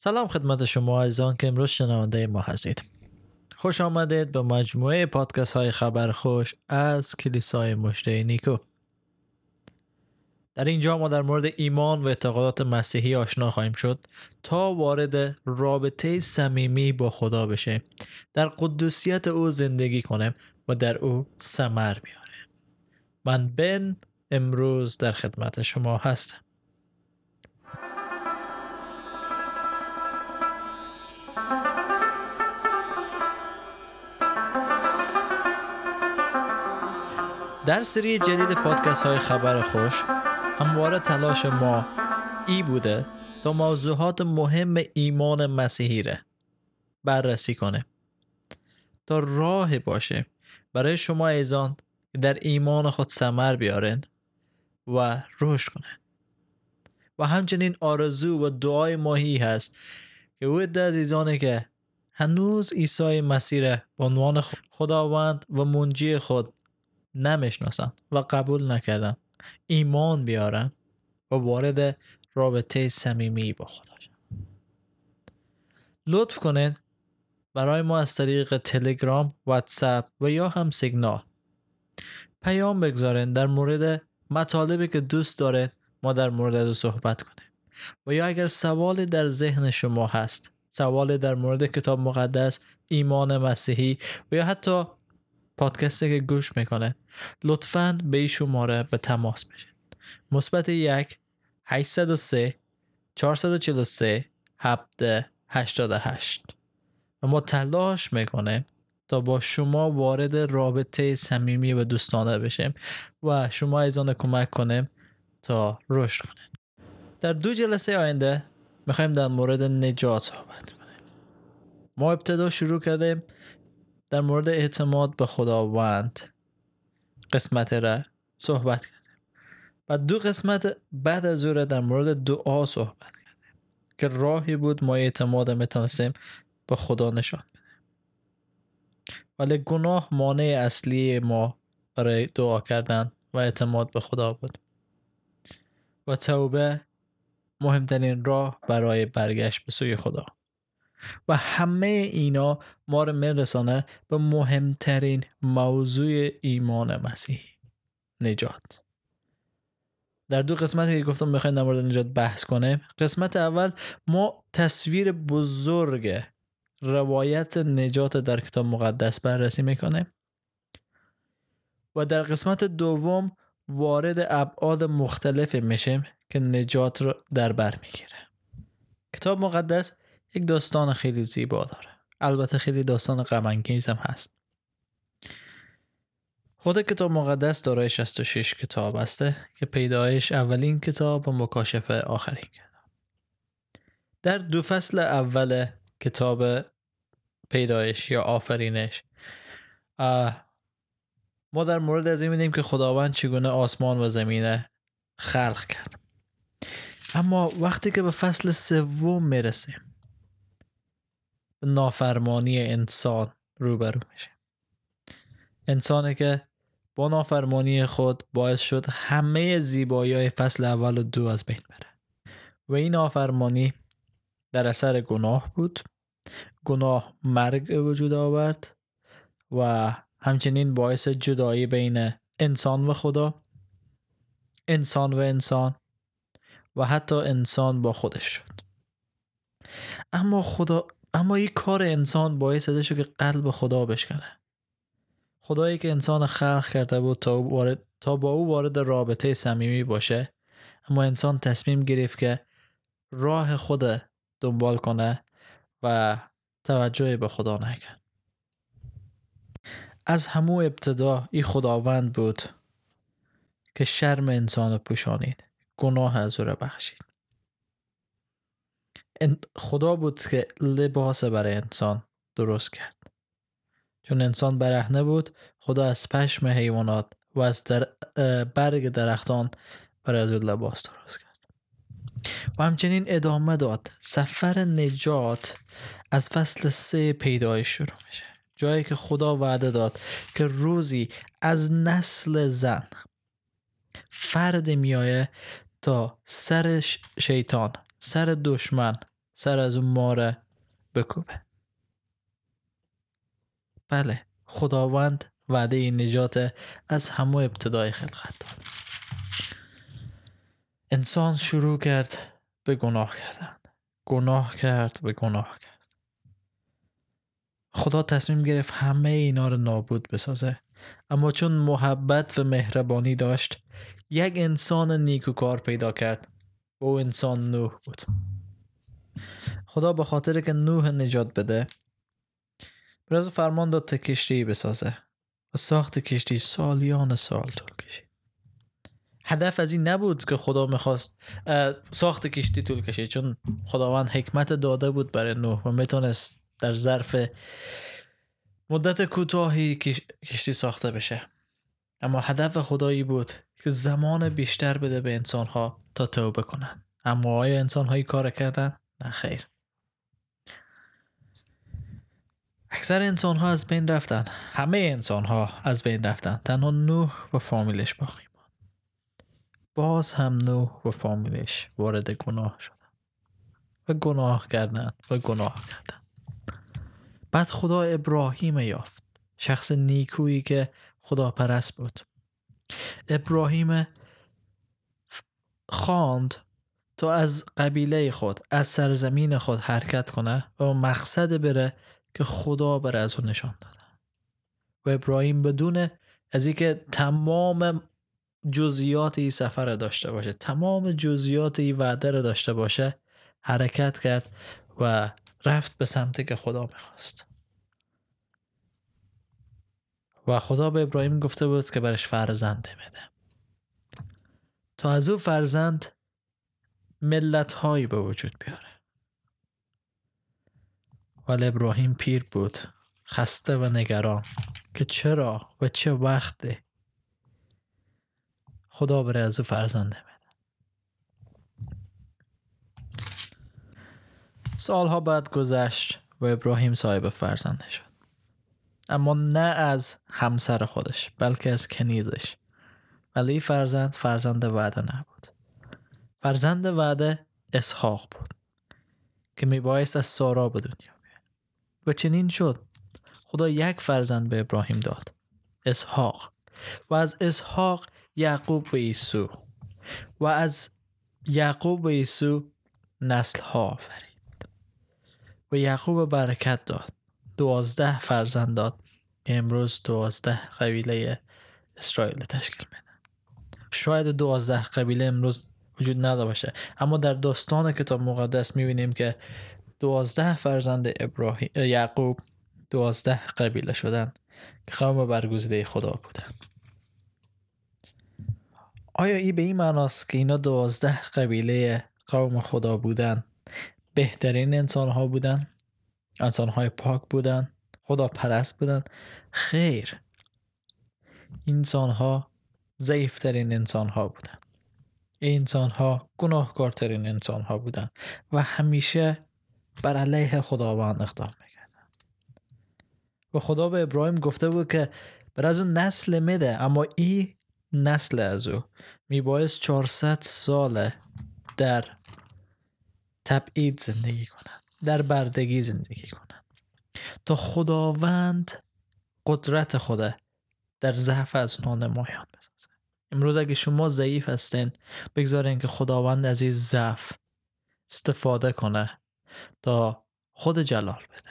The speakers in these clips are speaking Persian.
سلام خدمت شما عزیزان که امروز شنونده ما هستید. خوش آمدید به مجموعه پادکست های خبر خوش از کلیسای مشته نیکو. در اینجا ما در مورد ایمان و اعتقادات مسیحی آشنا خواهیم شد تا وارد رابطه صمیمی با خدا بشه. در قدوسیت او زندگی کنیم و در او سمر بیاریم من بن امروز در خدمت شما هستم. در سری جدید پادکست های خبر خوش همواره تلاش ما ای بوده تا موضوعات مهم ایمان مسیحی را بررسی کنه تا راه باشه برای شما ایزان در ایمان خود سمر بیارن و رشد کنه و همچنین آرزو و دعای ماهی هست که او عزیزانه که هنوز عیسی مسیح به عنوان خداوند و منجی خود نمی‌شناسن و قبول نکردن ایمان بیارن و وارد رابطه صمیمی با خدا شن لطف کنید برای ما از طریق تلگرام، واتساپ و یا هم سیگنال پیام بگذارین در مورد مطالبی که دوست دارید ما در مورد از صحبت کنیم. و یا اگر سوال در ذهن شما هست سوال در مورد کتاب مقدس ایمان مسیحی و یا حتی پادکستی که گوش می‌کنه لطفا به این شماره به تماس بشین مثبت یک 803 443 788 و ما تلاش می‌کنه تا با شما وارد رابطه صمیمی و دوستانه بشیم و شما ایزان کمک کنیم تا رشد کنیم. در دو جلسه آینده می‌خوایم در مورد نجات صحبت کنیم. ما ابتدا شروع کردیم در مورد اعتماد به خداوند قسمت را صحبت کردیم. و دو قسمت بعد از او را در مورد دعا صحبت کردیم که راهی بود ما اعتماد می‌تونستیم به خدا نشان بدیم. ولی گناه مانع اصلی ما برای دعا کردن و اعتماد به خدا بود. و توبه مهمترین راه برای برگشت به سوی خدا. و همه اینا ما رو میرسانه به مهمترین موضوع ایمان مسیحی نجات. در دو قسمتی که گفتم بخوایم در مورد نجات بحث کنیم. قسمت اول ما تصویر بزرگ روایت نجات در کتاب مقدس بررسی می‌کنیم. و در قسمت دوم وارد ابعاد مختلف میشیم که نجات رو در بر می‌گیره. کتاب مقدس یک داستان خیلی زیبا داره. البته خیلی داستان غم هم هست. خود کتاب مقدس دارای 66 کتاب هسته که پیدایش اولین کتاب و مکاشفه آخرین کتاب. در دو فصل اول کتاب پیدایش یا آفرینش ما در مورد از این میدیم که خداوند چگونه آسمان و زمین خلق کرد. اما وقتی که به فصل سوم می‌رسیم نافرمانی انسان روبرو میشه. انسانی که با نافرمانی خود باعث شد همه زیبایی های فصل اول و دو از بین بره. و این نافرمانی در اثر گناه بود. گناه مرگ وجود آورد و همچنین باعث جدایی بین انسان و خدا انسان و انسان و حتی انسان با خودش شد. اما خدا اما این کار انسان باعث شده که قلب خدا بشکنه. خدایی که انسان خلق کرده بود تا, وارد، تا با او وارد رابطه صمیمی باشه اما انسان تصمیم گرفت که راه خود دنبال کنه و توجه به خدا نکرد. از همو ابتدا این خداوند بود که شرم انسان پوشانید گناه از او را بخشید. خدا بود که لباس برای انسان درست کرد. چون انسان برهنه بود خدا از پشم حیوانات و از در برگ درختان برای از لباس درست کرد. و همچنین ادامه داد سفر نجات از فصل سه پیدایش شروع میشه. جایی که خدا وعده داد که روزی از نسل زن فرد میایه تا سر شیطان سر دشمن سر از اون ماره بکوبه. بله خداوند وعده نجات از همه ابتدای خلقت داد. انسان شروع کرد به گناه کردن. گناه کرد به گناه کرد. خدا تصمیم گرفت همه اینا رو نابود بسازه. اما چون محبت و مهربانی داشت یک انسان نیکوکار پیدا کرد. و او انسان نوح بود. خدا به خاطر که نوح نجات بده برای فرمان داد تا کشتی بسازه و ساخت کشتی سالیان سال طول کشید. هدف از این نبود که خدا می‌خواست ساخت کشتی طول کشید چون خداوند حکمت داده بود برای نوح و می‌تونست در ظرف مدت کوتاهی کشتی ساخته بشه. اما هدف خدایی بود که زمان بیشتر بده به انسانها تا توبه کنن. اما آیا انسان کار کردن؟ نه خیر. اکثر انسان ها از بین رفتن. همه انسان ها از بین رفتن. تنها نوح و فامیلش باقی باز هم نوح و فامیلش وارد گناه شدن. و گناه کردن. و گناه کردن. بعد خدا ابراهیم یافت. شخص نیکویی که خدا پرست بود. ابراهیم خواند تا از قبیله خود از سرزمین خود حرکت کنه و مقصد بره که خدا بر از اون نشان داده. و ابراهیم بدون از اینکه تمام جزئیات این سفر داشته باشه تمام جزئیات این وعده رو داشته باشه حرکت کرد و رفت به سمتی که خدا می‌خواست. و خدا به ابراهیم گفته بود که برش فرزند میده تا از او فرزند ملت هایی به وجود بیاره. ولی ابراهیم پیر بود. خسته و نگران. که چرا و چه وقته؟ خدا بره از او فرزنده بده سالها بعد گذشت و ابراهیم صاحب فرزنده شد. اما نه از همسر خودش بلکه از کنیزش. ولی فرزند فرزند وعده نبود. فرزند وعده اسحاق بود که میبایست از سارا به دنیا و چنین شد. خدا یک فرزند به ابراهیم داد. اسحاق. و از اسحاق یعقوب و عیسو و از یعقوب و عیسو نسل ها آفرید. و یعقوب برکت داد. دوازده فرزند داد. امروز دوازده قبیله اسرائیل تشکیل میدن. شاید دوازده قبیله امروز وجود نداشته اما در داستان کتاب مقدس می‌بینیم که دوازده فرزند ابراهیم یعقوب دوازده قبیله شدن که قوم برگزیده خدا بودن آیا ای به این معناست که اینا دوازده قبیله قوم خدا بودن بهترین انسان ها بودن انسان های پاک بودن خدا پرست بودن خیر. انسان ها ضعیفترین انسان ها بودن انسان ها گناهکارترین انسان ها بودن و همیشه بر علیه خداوند اقدام می‌کردن. و خدا به ابراهیم گفته بود که بر از نسل میده اما این نسل از او میبایست 400 ساله در تبعید زندگی کنن در بردگی زندگی کنن تا خداوند قدرت خوده در ضعف از اونها نمایان بسازه امروز اگه شما ضعیف هستین بگذارین که خداوند از این ضعف استفاده کنه. تا خود جلال بده.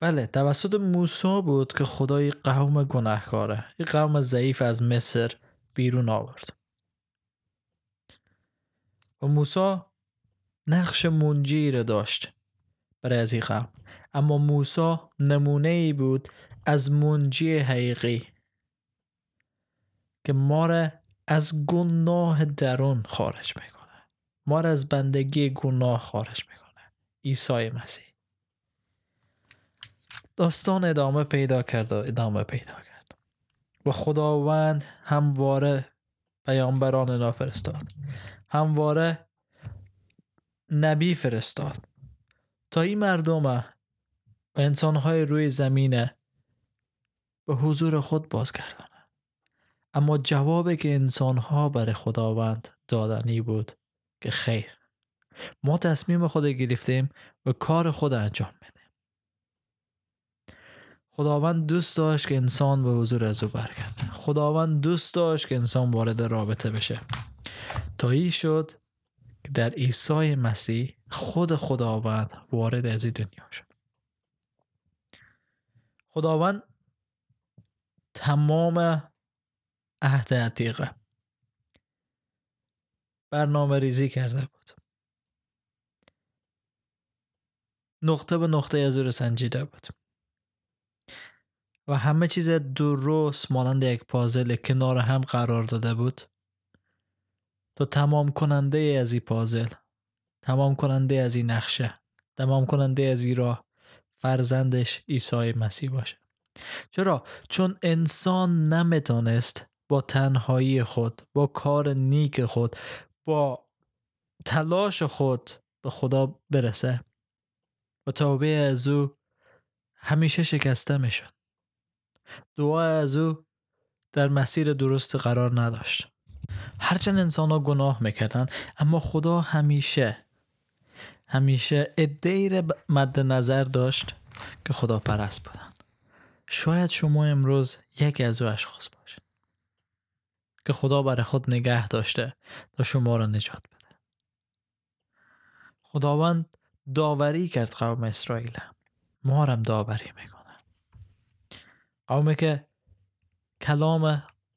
بله توسط موسی بود که خدای قوم گناهکاره. این قوم ضعیف از مصر بیرون آورد. و موسی نقش منجی را داشت برای از قوم. اما موسی نمونه ای بود از منجی حقیقی که ما را از گناه درون خارج می‌کنه ما را از بندگی گناه خارج می‌کنه. عیسی مسیح. داستان ادامه پیدا کرد و ادامه پیدا کرد. و خداوند همواره پیامبران را فرستاد همواره نبی فرستاد. تا این مردم و انسانهای روی زمینه به حضور خود بازگردانه اما جوابی که انسانها برای خداوند دادنی بود که خیر. ما تصمیم خود گرفتیم و کار خود انجام میدیم خداوند دوست داشت که انسان به حضور از او برگرده. خداوند دوست داشت که انسان وارد رابطه بشه. تا ای شد که در عیسی مسیح خود خداوند وارد از این دنیا شد. خداوند تمام عهد عتیقه. برنامه ریزی کرده بود. نقطه به نقطه از او سنجیده بود. و همه چیز درست مانند یک پازل کنار هم قرار داده بود تا تمام کننده از این پازل تمام کننده از این نقشه تمام کننده از این راه فرزندش عیسی مسیح باشه. چرا؟ چون انسان نمی‌تونست با تنهایی خود با کار نیک خود با تلاش خود به خدا برسه. و توبه از او همیشه شکسته می‌شد. دعا از او در مسیر درست قرار نداشت. هرچند انسان ها گناه می‌کردن اما خدا همیشه همیشه ادهی مد نظر داشت که خدا پرست بودن شاید شما امروز یکی از او اشخاص باشید. که خدا برای خود نگه داشته تا شما را نجات بده. خداوند داوری کرد قوم اسرائیل. ما هم داوری می‌کنه قومی که کلام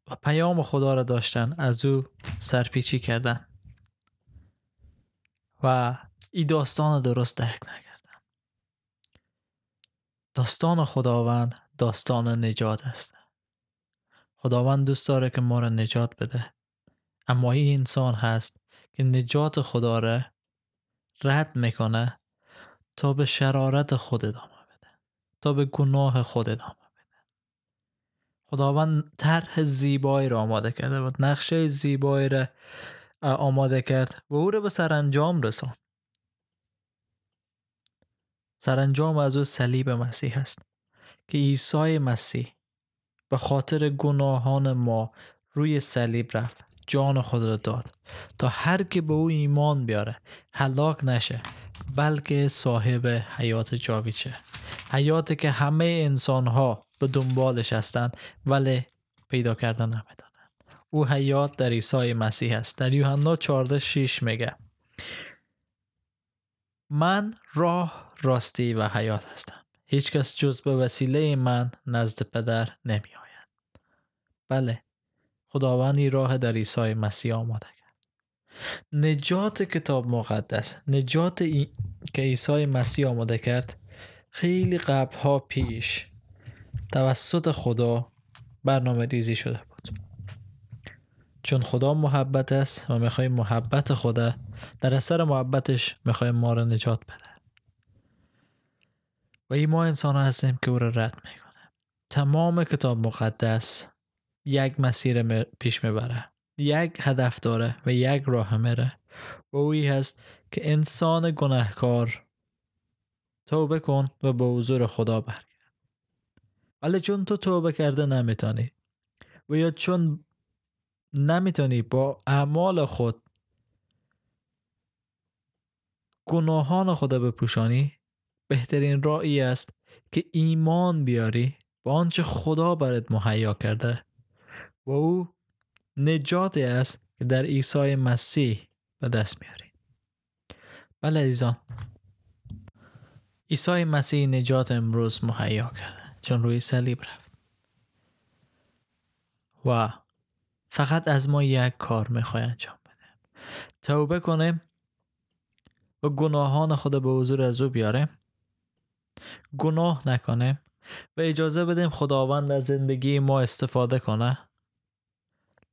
و پیام خدا را داشتن از او سرپیچی کردن و این داستان درست درک نکردن. داستان خداوند داستان نجات است. خداوند دوست داره که ما را نجات بده. اما این انسان هست که نجات خدا را رد می‌کنه تا به شرارت خود ادامه بده تا به گناه خود ادامه بده. خداوند طرح زیبایی را آماده کرده و نقشه زیبایی را آماده کرد و او را به سرانجام رسان سرانجام از او صلیب مسیح است که عیسی مسیح به خاطر گناهان ما روی صلیب رفت جان خود را داد تا هر که به او ایمان بیاره. هلاک نشه بلکه صاحب حیات جاوید شه. حیاتی که همه انسان ها به دنبالش هستند ولی پیدا کردن نمی‌دانند او حیات در عیسی مسیح است. در یوحنا 14 6 میگه من راه راستی و حیات هستم. هیچ کس جز به وسیله من نزد پدر نمی آید. بله خداوندی راه در عیسی مسیح آماده کرد. نجات کتاب مقدس نجات که عیسی مسیح آماده کرد خیلی قبل ها پیش توسط خدا برنامه ریزی شده بود. چون خدا محبت است و می‌خوای محبت خدا در اثر محبتش می‌خوای ما را نجات بده. و این ما انسان هستیم که او را رد می‌کنه. تمام کتاب مقدس یک مسیر پیش می‌بره. یک هدف داره و یک راه میره. و اوی هست که انسان گناهکار توبه کن و به حضور خدا برگرد. ولی چون تو توبه کرده نمی‌تونی و یا چون نمی‌تونی با اعمال خود گناهان خدا بپوشانی بهترین راهی است که ایمان بیاری با آنچه خدا برات مهیا کرده. و او نجاتی است که در عیسی مسیح به دست میاری. بله عزیزان. عیسی مسیح نجات امروز مهیا کرده. چون روی صلیب رفت. و فقط از ما یک کار می‌خوای انجام بده. توبه کنیم و گناهان خود به حضور از او بیاریم گناه نکنیم و اجازه بدیم خداوند از زندگی ما استفاده کنه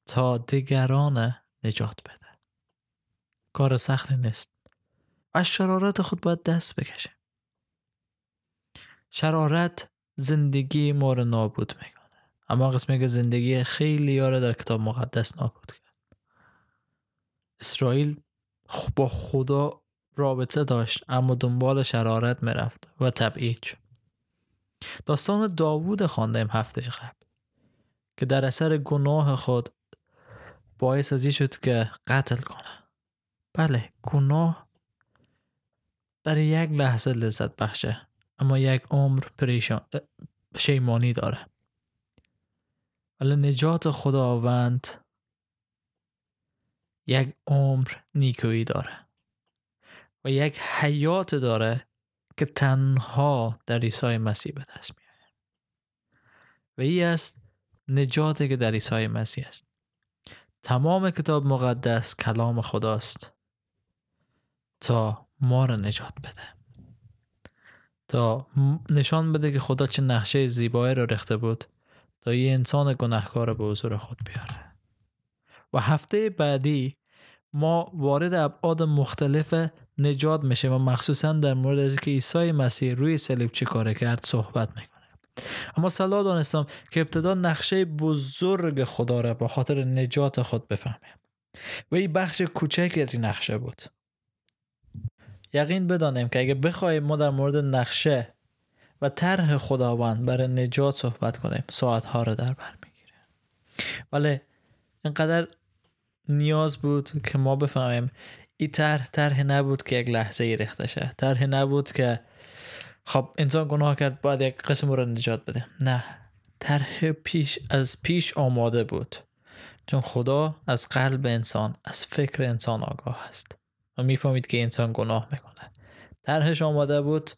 تا دیگران نجات بده. کار سختی نیست. از شرارت خود باید دست بکشه. شرارت زندگی ما رو نابود می‌کنه. اما قسمی که زندگی خیلی یاره در کتاب مقدس نابود کرد. اسرائیل با خدا رابطه داشت اما دنبال شرارت می‌رفت و تبعید شد. داستان داوود خواندیم هفته قبل که در اثر گناه خود باعث ازی شد که قتل کنه. بله گناه در یک لحظه لذت بخشه اما یک عمر پریشان شیمانی داره. ولی نجات خداوند یک عمر نیکویی داره. و یک حیات داره که تنها در عیسی مسیح به دست میاره و این است نجاتی که در عیسی مسیح است. تمام کتاب مقدس کلام خداست تا ما را نجات بده. تا نشان بده که خدا چه نقشه زیبایی رو رخته بود تا یه انسان گناهکار به حضور خود بیاره. و هفته بعدی ما وارد ابعاد مختلف نجات میشیم و مخصوصا در مورد از که عیسی مسیح روی صلیب چی کار کرد صحبت می‌کنه. اما صلاح دانستم که ابتدا نقشه بزرگ خدا را با خاطر نجات خود بفهمیم. و این بخش کوچکی از این نقشه بود. یقین بدانیم که اگه بخوایم ما در مورد نقشه و طرح خداوند برای نجات صحبت کنیم ساعت ها رو در بر می‌گیره ولی اینقدر نیاز بود که ما بفهمیم این طرح طرح نبود که یک لحظه ای ریخته شه. طرح نبود که خب انسان گناه کرد باید یک قسم رو نجات بده. نه. طرح پیش از پیش آماده بود. چون خدا از قلب انسان از فکر انسان آگاه است. و می‌فهمید که انسان گناه می‌کنه طرحش آماده بود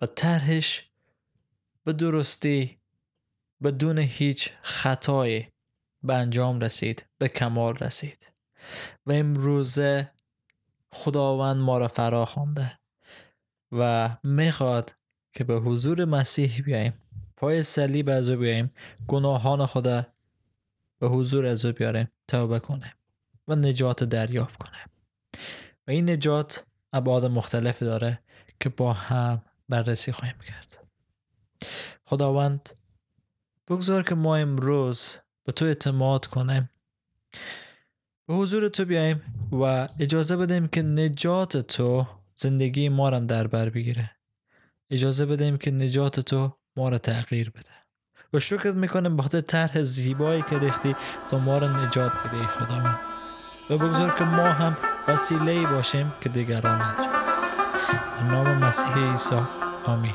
و طرحش به درستی بدون هیچ خطایی به انجام رسید به کمال رسید. و امروزه خداوند ما را فرا خوانده و می‌خواد که به حضور مسیح بیاییم. پای صلیب از او بیاییم. گناهان خدا به حضور از او بیاریم توبه کنیم و نجات دریافت کنیم و این نجات ابعاد مختلف داره که با هم بررسی خواهیم کرد. خداوند بگذار که ما امروز به تو اعتماد کنیم. به حضور تو بیایم و اجازه بدیم که نجات تو زندگی ما را در بر بگیره. اجازه بدیم که نجات تو ما را تغییر بده. و شکرت می‌کنم بخاطر طرح زیبایی که ریختی تا ما را نجات بده خداوند. و بگذار که ما هم وسیله باشیم که دیگران نجات نام مسیح عیسی آمین.